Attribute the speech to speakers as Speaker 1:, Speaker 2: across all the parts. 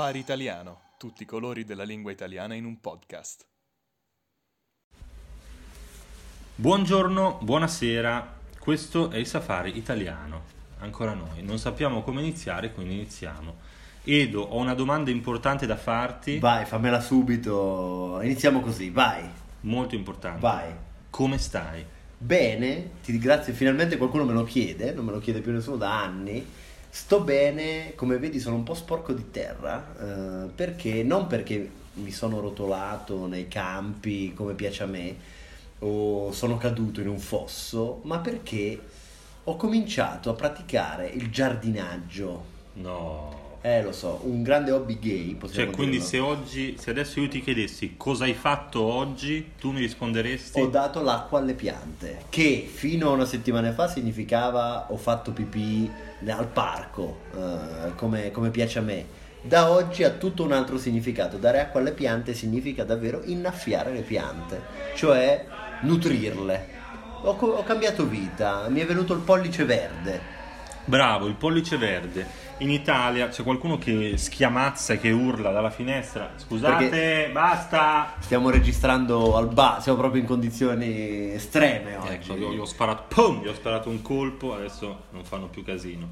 Speaker 1: Safari Italiano, tutti i colori della lingua italiana in un podcast.
Speaker 2: Buongiorno, buonasera, questo è il Safari Italiano. Ancora noi, non sappiamo come iniziare, quindi iniziamo. Edo, ho una domanda importante da farti,
Speaker 3: Vai, fammela subito. Iniziamo così, vai.
Speaker 2: molto importante.
Speaker 3: Vai.
Speaker 2: Come stai?
Speaker 3: Bene, ti ringrazio, finalmente qualcuno me lo chiede, non me lo chiede più nessuno da anni. Sto bene, come vedi sono un po' sporco di terra, eh, perché non perché mi sono rotolato nei campi come piace a me o sono caduto in un fosso, ma perché ho cominciato a praticare il giardinaggio.
Speaker 2: No.
Speaker 3: Eh, lo so, un grande hobby gay,
Speaker 2: Cioè, quindi
Speaker 3: dirlo.
Speaker 2: se oggi, se adesso io ti chiedessi cosa hai fatto oggi, tu mi risponderesti
Speaker 3: Ho dato l'acqua alle piante, che fino a una settimana fa significava ho fatto pipì al parco, eh, come, come piace a me. Da oggi ha tutto un altro significato. Dare acqua alle piante significa davvero innaffiare le piante, cioè nutrirle. Ho, ho cambiato vita, mi è venuto il pollice verde.
Speaker 2: Bravo, il pollice verde. In Italia c'è qualcuno che schiamazza e che urla dalla finestra. Scusate,
Speaker 3: Perché-
Speaker 2: basta.
Speaker 3: Stiamo registrando al bar, siamo proprio in condizioni estreme oggi.
Speaker 2: Ecco, io gli ho sparato, pum, gli ho sparato un colpo, adesso non fanno più casino.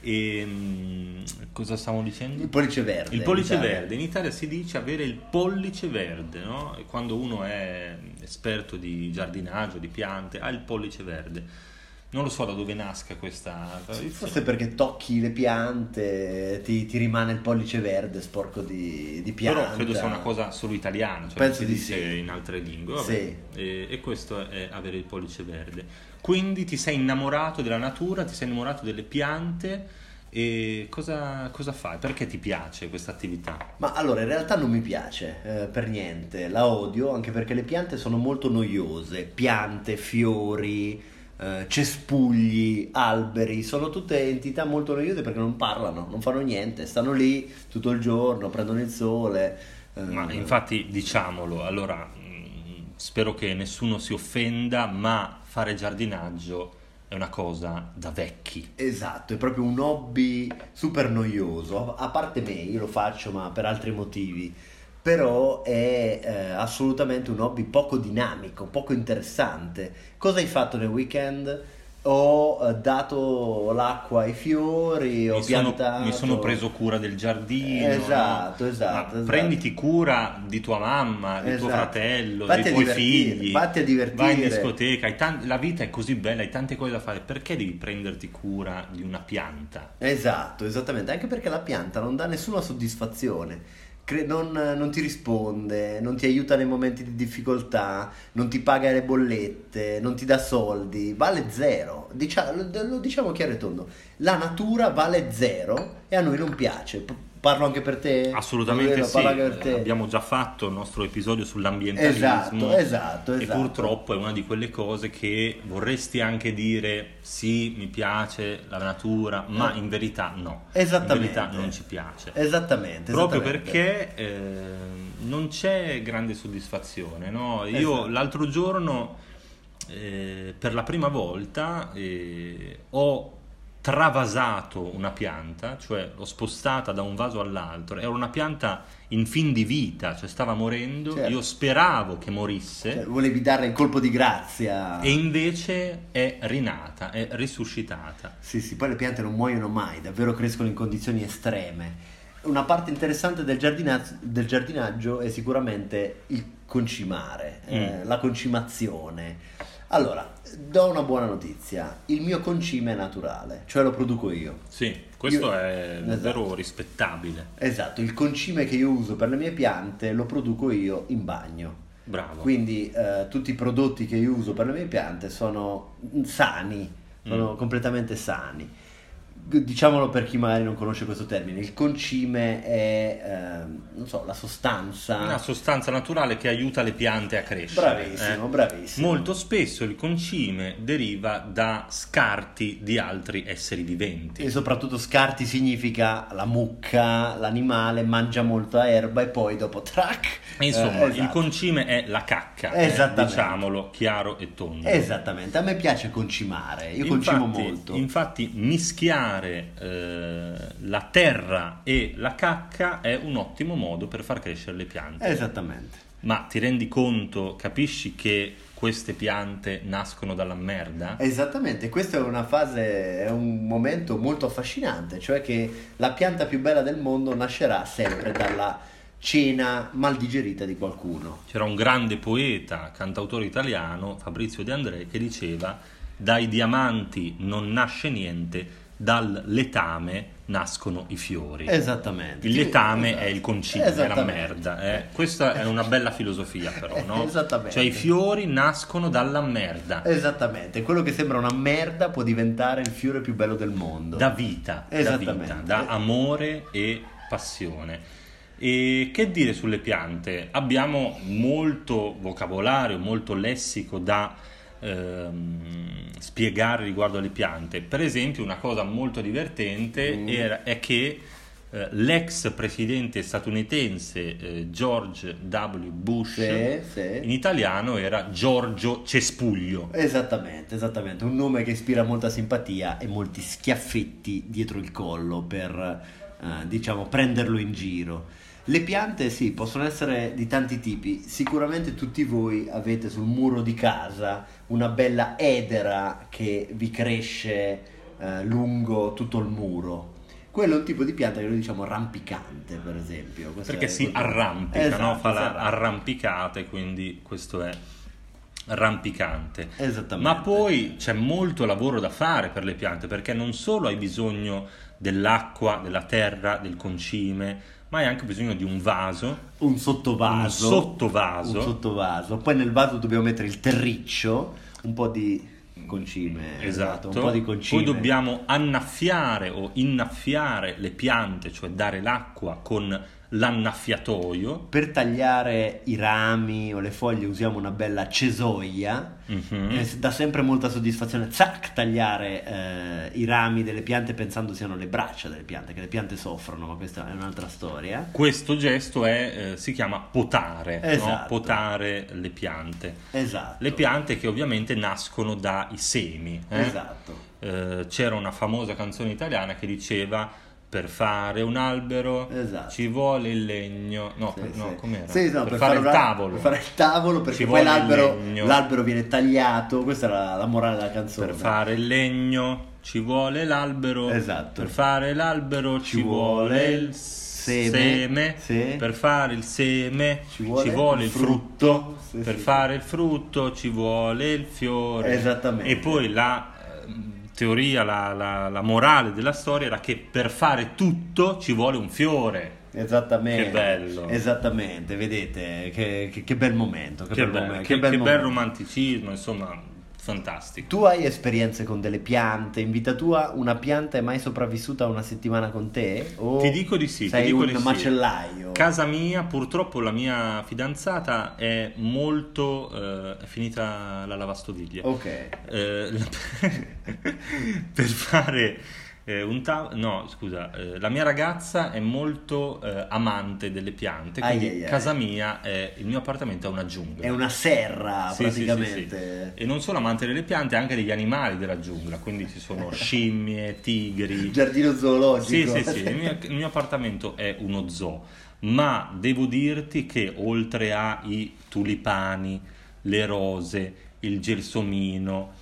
Speaker 2: E mm, cosa stavamo dicendo?
Speaker 3: Il pollice verde.
Speaker 2: Il pollice
Speaker 3: in
Speaker 2: verde, in Italia si dice avere il pollice verde, no? Quando uno è esperto di giardinaggio, di piante, ha il pollice verde. Non lo so da dove nasca questa tradizione.
Speaker 3: Forse perché tocchi le piante, ti, ti rimane il pollice verde sporco di, di pianta.
Speaker 2: Però credo sia una cosa solo italiana, cioè
Speaker 3: Penso
Speaker 2: si
Speaker 3: di
Speaker 2: dice
Speaker 3: sì.
Speaker 2: in altre lingue. vabbè.
Speaker 3: Sì.
Speaker 2: E, e questo è avere il pollice verde. Quindi ti sei innamorato della natura, ti sei innamorato delle piante e cosa, cosa fai? Perché ti piace questa attività?
Speaker 3: Ma allora, in realtà non mi piace eh, per niente, la odio anche perché le piante sono molto noiose. Piante, fiori, eh, cespugli, alberi, sono tutte entità molto noiose perché non parlano, non fanno niente, stanno lì tutto il giorno, prendono il sole. eh,
Speaker 2: Ma infatti diciamolo, allora mh, spero che nessuno si offenda, ma fare giardinaggio è una cosa da vecchi.
Speaker 3: Esatto, è proprio un hobby super noioso, a parte me, io lo faccio ma per altri motivi, però è eh, assolutamente un hobby poco dinamico, poco interessante. Cosa hai fatto nel weekend? Ho eh, dato l'acqua ai fiori, ho
Speaker 2: Mi sono,
Speaker 3: piantato...
Speaker 2: mi sono preso cura del giardino.
Speaker 3: Esatto,
Speaker 2: no?
Speaker 3: esatto, esatto.
Speaker 2: Prenditi cura di tua mamma, di tuo
Speaker 3: Esatto.
Speaker 2: fratello,
Speaker 3: Vatti
Speaker 2: dei tuoi figli.
Speaker 3: vatti a divertire.
Speaker 2: Vai in discoteca. hai tan- la vita è così bella, hai tante cose da fare. Perché devi prenderti cura di una pianta?
Speaker 3: Esatto, esattamente, anche perché la pianta non dà nessuna soddisfazione, Cre- non, non ti risponde, non ti aiuta nei momenti di difficoltà, non ti paga le bollette, non ti dà soldi, vale zero. Dicia- lo, lo diciamo chiaro e tondo, la natura vale zero e a noi non piace. Parlo anche per te?
Speaker 2: Assolutamente
Speaker 3: Vero,
Speaker 2: sì.
Speaker 3: te.
Speaker 2: Abbiamo già fatto il nostro episodio sull'ambientalismo.
Speaker 3: Esatto, esatto,
Speaker 2: E
Speaker 3: esatto.
Speaker 2: purtroppo è una di quelle cose che vorresti anche dire sì, mi piace la natura, ma in verità no.
Speaker 3: Esattamente.
Speaker 2: In verità non ci piace.
Speaker 3: Esattamente.
Speaker 2: Proprio
Speaker 3: esattamente.
Speaker 2: perché eh, non c'è grande soddisfazione. No? Io
Speaker 3: Esatto.
Speaker 2: l'altro giorno, eh, per la prima volta, eh, ho travasato una pianta, cioè l'ho spostata da un vaso all'altro. Era una pianta in fin di vita, cioè stava morendo.
Speaker 3: Certo.
Speaker 2: Io speravo che morisse.
Speaker 3: Cioè, volevi darle il colpo di grazia.
Speaker 2: E invece è rinata, è risuscitata.
Speaker 3: Sì, sì, poi le piante non muoiono mai, davvero crescono in condizioni estreme. Una parte interessante del, giardina- del giardinaggio è sicuramente il concimare, eh,
Speaker 2: Mm.
Speaker 3: la concimazione. Allora, do una buona notizia, il mio concime è naturale, cioè lo produco io.
Speaker 2: Sì, questo
Speaker 3: Io-
Speaker 2: è davvero
Speaker 3: Esatto.
Speaker 2: rispettabile.
Speaker 3: Esatto, il concime che io uso per le mie piante lo produco io in bagno.
Speaker 2: Bravo.
Speaker 3: Quindi eh, tutti i prodotti che io uso per le mie piante sono sani, sono
Speaker 2: Mm.
Speaker 3: completamente sani. Diciamolo per chi magari non conosce questo termine, il concime è, non so, la sostanza...
Speaker 2: Una sostanza naturale che aiuta le piante a crescere.
Speaker 3: Bravissimo,
Speaker 2: eh.
Speaker 3: bravissimo.
Speaker 2: Molto spesso il concime deriva da scarti di altri esseri viventi.
Speaker 3: E soprattutto scarti significa la mucca, l'animale mangia molta erba e poi dopo track.
Speaker 2: E Insomma,
Speaker 3: eh,
Speaker 2: il
Speaker 3: esatto.
Speaker 2: concime è la cacca, eh,
Speaker 3: Esattamente.
Speaker 2: diciamolo chiaro e tondo.
Speaker 3: Esattamente, a me piace concimare, io concimo
Speaker 2: infatti,
Speaker 3: molto.
Speaker 2: Infatti, mischiando utilizzare eh, la terra e la cacca è un ottimo modo per far crescere le piante.
Speaker 3: Esattamente.
Speaker 2: Ma ti rendi conto, capisci che queste piante nascono dalla merda?
Speaker 3: Esattamente, questa è una fase, è un momento molto affascinante, cioè che la pianta più bella del mondo nascerà sempre dalla cena mal digerita di qualcuno.
Speaker 2: C'era un grande poeta, cantautore italiano, Fabrizio De André, che diceva dai diamanti non nasce niente, dal letame nascono i fiori.
Speaker 3: Esattamente.
Speaker 2: Il letame
Speaker 3: Esatto.
Speaker 2: è il concime, è la merda. eh. Questa è una bella filosofia però, no?
Speaker 3: Esattamente.
Speaker 2: Cioè i fiori nascono dalla merda,
Speaker 3: Esattamente, quello che sembra una merda può diventare il fiore più bello del mondo.
Speaker 2: da vita, da, vita, da amore e passione. E che dire sulle piante? Abbiamo molto vocabolario, molto lessico da ehm, spiegare riguardo alle piante. Per esempio, una cosa molto divertente
Speaker 3: Mm.
Speaker 2: era- è che eh, l'ex presidente statunitense eh, George W. Bush
Speaker 3: Sì, sì.
Speaker 2: in italiano era Giorgio Cespuglio.
Speaker 3: Esattamente, esattamente, un nome che ispira molta simpatia e molti schiaffetti dietro il collo per, eh, diciamo, prenderlo in giro. Le piante, sì, possono essere di tanti tipi. Sicuramente tutti voi avete sul muro di casa una bella edera che vi cresce eh, lungo tutto il muro. Quello è un tipo di pianta che noi diciamo rampicante, per esempio. Questo
Speaker 2: Perché
Speaker 3: è-
Speaker 2: si arrampica,
Speaker 3: Esatto,
Speaker 2: no? fa la
Speaker 3: arrampica.
Speaker 2: arrampicata e quindi questo è rampicante.
Speaker 3: Esattamente.
Speaker 2: Ma poi c'è molto lavoro da fare per le piante perché non solo hai bisogno dell'acqua, della terra, del concime, ma hai anche bisogno di un vaso,
Speaker 3: un sottovaso.
Speaker 2: un sottovaso.
Speaker 3: Un sottovaso. Poi nel vaso dobbiamo mettere il terriccio, un po' di concime.
Speaker 2: Esatto.
Speaker 3: un po' di concime.
Speaker 2: Poi dobbiamo annaffiare o innaffiare le piante, cioè dare l'acqua con l'annaffiatoio.
Speaker 3: Per tagliare i rami o le foglie usiamo una bella cesoia.
Speaker 2: Mhm.
Speaker 3: E dà sempre molta soddisfazione, zac, tagliare eh, i rami delle piante pensando siano le braccia delle piante, che le piante soffrono, ma questa è un'altra storia.
Speaker 2: Questo gesto è, eh, si chiama potare, no?
Speaker 3: Esatto.
Speaker 2: potare le piante.
Speaker 3: Esatto.
Speaker 2: Le piante che ovviamente nascono dai semi. eh?
Speaker 3: Esatto.
Speaker 2: Eh, c'era una famosa canzone italiana che diceva per fare un albero
Speaker 3: Esatto.
Speaker 2: ci vuole il legno, no,
Speaker 3: Sì,
Speaker 2: per, no
Speaker 3: sì.
Speaker 2: com'era?
Speaker 3: Sì, no,
Speaker 2: per, fare il
Speaker 3: una-
Speaker 2: tavolo.
Speaker 3: Per fare il tavolo, perché
Speaker 2: Ci
Speaker 3: poi
Speaker 2: vuole il
Speaker 3: l'albero, l'albero viene tagliato. Questa era la morale della canzone.
Speaker 2: Per fare il legno ci vuole l'albero.
Speaker 3: Esatto.
Speaker 2: Per fare l'albero ci,
Speaker 3: Ci
Speaker 2: vuole
Speaker 3: vuole
Speaker 2: il
Speaker 3: seme.
Speaker 2: seme.
Speaker 3: Sì.
Speaker 2: Per fare il seme
Speaker 3: Ci
Speaker 2: ci
Speaker 3: vuole
Speaker 2: vuole,
Speaker 3: il
Speaker 2: il frutto.
Speaker 3: Sì,
Speaker 2: per fare il frutto ci vuole il fiore.
Speaker 3: Esattamente.
Speaker 2: E poi la teoria, la, la- la morale della storia era che per fare tutto ci vuole un fiore.
Speaker 3: Esattamente.
Speaker 2: Che bello.
Speaker 3: Esattamente, vedete che, che- che bel momento. Che,
Speaker 2: Che,
Speaker 3: bel,
Speaker 2: be-
Speaker 3: momento, bel
Speaker 2: bel romanticismo, insomma, fantastico.
Speaker 3: Tu hai esperienze con delle piante? In vita tua una pianta è mai sopravvissuta una settimana con te? O
Speaker 2: Ti dico di sì, ti
Speaker 3: Sei
Speaker 2: dico
Speaker 3: un
Speaker 2: di sì.
Speaker 3: macellaio.
Speaker 2: Casa mia, purtroppo la mia fidanzata è molto... eh, è finita la lavastoviglie.
Speaker 3: Ok.
Speaker 2: Eh, per fare eh, un tavolo... No, scusa, eh, la mia ragazza è molto eh, amante delle piante, quindi
Speaker 3: Ai, ai, ai.
Speaker 2: casa mia, è, il mio appartamento è una giungla.
Speaker 3: È una serra
Speaker 2: Sì, sì, sì,
Speaker 3: praticamente.
Speaker 2: sì. E non solo amante delle piante, anche degli animali della giungla, quindi ci sono scimmie, tigri,
Speaker 3: Giardino
Speaker 2: sì,
Speaker 3: zoologico.
Speaker 2: sì, sì, il mio, il mio appartamento è uno zoo, ma devo dirti che oltre ai tulipani, le rose, il gelsomino,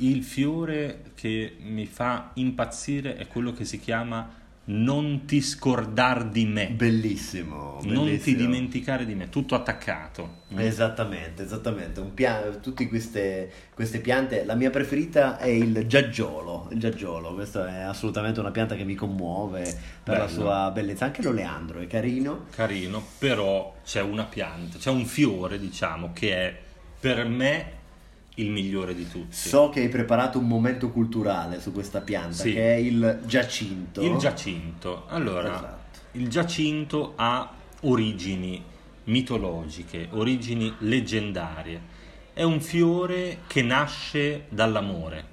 Speaker 2: il fiore che mi fa impazzire è quello che si chiama non ti scordar di me,
Speaker 3: Bellissimo,
Speaker 2: non ti
Speaker 3: bellissimo.
Speaker 2: dimenticare di me, tutto attaccato.
Speaker 3: Esattamente, esattamente. Un pia- tutte queste, queste piante, la mia preferita è il giaggiolo. Il giaggiolo, questa è assolutamente una pianta che mi commuove per la
Speaker 2: Bello.
Speaker 3: sua bellezza. Anche l'oleandro è carino.
Speaker 2: carino, però c'è una pianta, c'è un fiore, diciamo, che è per me il migliore di tutti.
Speaker 3: So che hai preparato un momento culturale su questa pianta,
Speaker 2: Sì.
Speaker 3: che è il giacinto.
Speaker 2: Il giacinto. Allora,
Speaker 3: Esatto.
Speaker 2: il giacinto ha origini mitologiche, origini leggendarie. È un fiore che nasce dall'amore,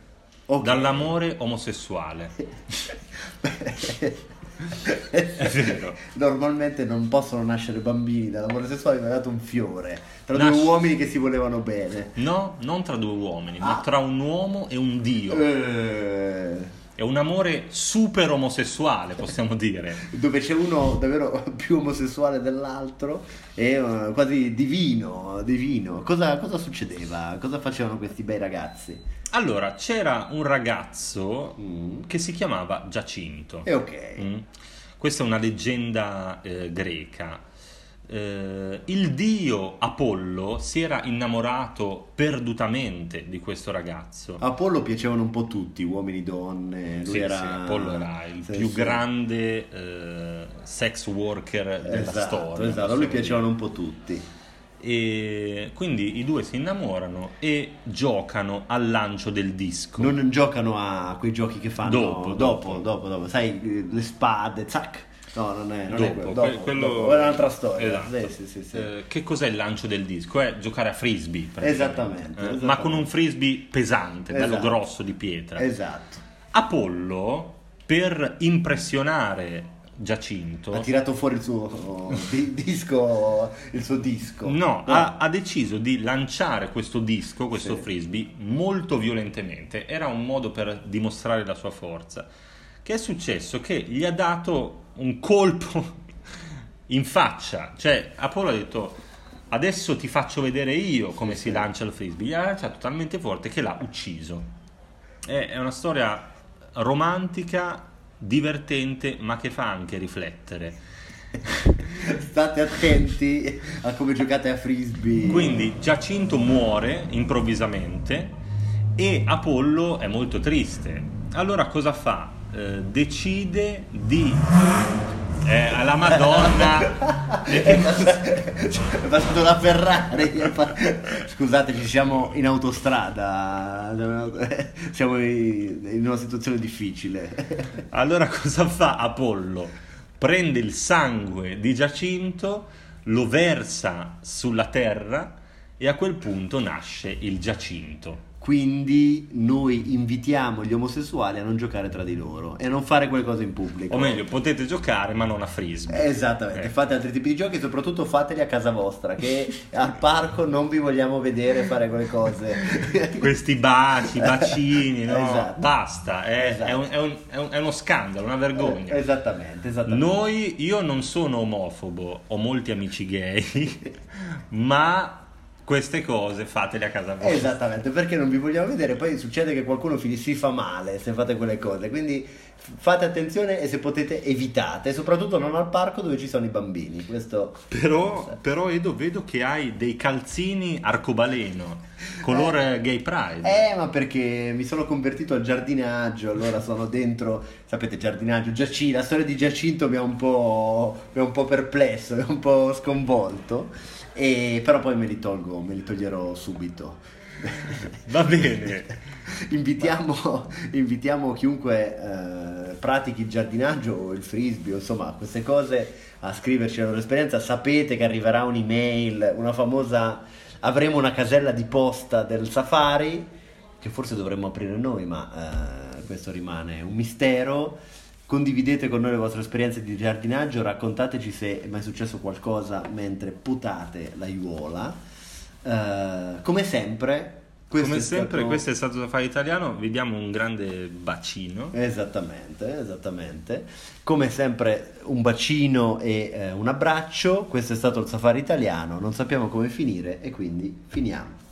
Speaker 3: Ok.
Speaker 2: dall'amore omosessuale.
Speaker 3: Normalmente non possono nascere bambini dall'amore sessuale, mi ha dato un fiore. Tra
Speaker 2: Nasce-
Speaker 3: due uomini che si volevano bene.
Speaker 2: No, non tra due uomini, ma
Speaker 3: Ah.
Speaker 2: tra un uomo e un dio.
Speaker 3: Eh,
Speaker 2: è un amore super omosessuale, possiamo dire.
Speaker 3: Dove c'è uno davvero più omosessuale dell'altro e uh, quasi divino, divino. Cosa, cosa succedeva? Cosa facevano questi bei ragazzi?
Speaker 2: Allora, c'era un ragazzo mm. che si chiamava Giacinto.
Speaker 3: E ok. Mm.
Speaker 2: Questa è una leggenda eh, greca eh, il dio Apollo si era innamorato perdutamente di questo ragazzo.
Speaker 3: Apollo piacevano un po' tutti, uomini, donne.
Speaker 2: Lui sì, era... Sì, Apollo era il sì, più grande eh, sex worker della
Speaker 3: esatto,
Speaker 2: storia.
Speaker 3: Esatto, a lui piacevano un po' tutti.
Speaker 2: E quindi i due si innamorano e giocano al lancio del disco.
Speaker 3: Non giocano a quei giochi che fanno
Speaker 2: dopo,
Speaker 3: dopo, dopo, dopo, dopo. sai, le spade, zac No, non è, non
Speaker 2: dopo,
Speaker 3: è quello. Dopo, quello... Dopo. è un'altra storia.
Speaker 2: Esatto. Sì, sì, sì, eh, che cos'è il lancio del disco? È giocare a frisbee.
Speaker 3: Esattamente, eh, esattamente,
Speaker 2: Ma con un frisbee pesante,
Speaker 3: esatto.
Speaker 2: bello grosso di pietra.
Speaker 3: Esatto.
Speaker 2: Apollo, per impressionare Giacinto
Speaker 3: ha tirato fuori il suo disco il suo disco
Speaker 2: no, no. Ha, ha, deciso di lanciare questo disco questo sì. frisbee molto violentemente era un modo per dimostrare la sua forza che è successo che gli ha dato un colpo in faccia. Cioè, Apollo ha detto adesso ti faccio vedere io come si lancia il frisbee. Gli ha lanciato talmente forte che l'ha ucciso. È, è una storia romantica, divertente, ma che fa anche riflettere.
Speaker 3: State attenti a come giocate a frisbee.
Speaker 2: Quindi Giacinto muore improvvisamente e Apollo è molto triste. Allora cosa fa? Eh, decide di eh, alla Madonna.
Speaker 3: È passato la Ferrari scusate ci siamo in autostrada siamo in una situazione difficile.
Speaker 2: Allora cosa fa Apollo? Prende il sangue di Giacinto lo versa sulla terra e a quel punto nasce il Giacinto
Speaker 3: quindi noi invitiamo gli omosessuali a non giocare tra di loro e a non fare quelle cose in pubblico.
Speaker 2: O meglio, potete giocare ma non a frisbee.
Speaker 3: Esattamente, eh. fate altri tipi di giochi e soprattutto fateli a casa vostra, che al parco non vi vogliamo vedere fare quelle cose.
Speaker 2: Questi baci, bacini, no? Esatto. Basta, è, esatto. è, un, è, un, è, un, è, uno scandalo, una vergogna.
Speaker 3: Eh, esattamente, esattamente.
Speaker 2: Noi, io non sono omofobo, ho molti amici gay, ma queste cose fatele a casa vostra.
Speaker 3: Esattamente, perché non vi vogliamo vedere, poi succede che qualcuno si fa male se fate quelle cose, quindi fate attenzione e se potete evitate, soprattutto non al parco dove ci sono i bambini. Questo...
Speaker 2: Però, però Edo, vedo che hai dei calzini arcobaleno, colore eh, gay pride.
Speaker 3: Eh, ma perché mi sono convertito al giardinaggio, allora sono dentro, sapete, giardinaggio, Giacinto, la storia di Giacinto mi ha un po', mi ha un po perplesso, mi ha un po' sconvolto. E, però poi me li tolgo, me li toglierò subito.
Speaker 2: Va bene.
Speaker 3: invitiamo, invitiamo, chiunque eh, pratichi giardinaggio o il frisbee, insomma, queste cose a scriverci la loro esperienza. Sapete che arriverà un'email, una famosa. Avremo una casella di posta del safari che forse dovremmo aprire noi, ma eh, questo rimane un mistero Condividete con noi le vostre esperienze di giardinaggio, raccontateci se è mai successo qualcosa mentre putate l'aiuola. Uh, come sempre,
Speaker 2: questo come sempre, stato... questo è stato Safari Italiano. Vi diamo un grande bacino.
Speaker 3: Esattamente, esattamente. Come sempre, un bacino e eh, un abbraccio. Questo è stato il Safari Italiano. Non sappiamo come finire e quindi finiamo.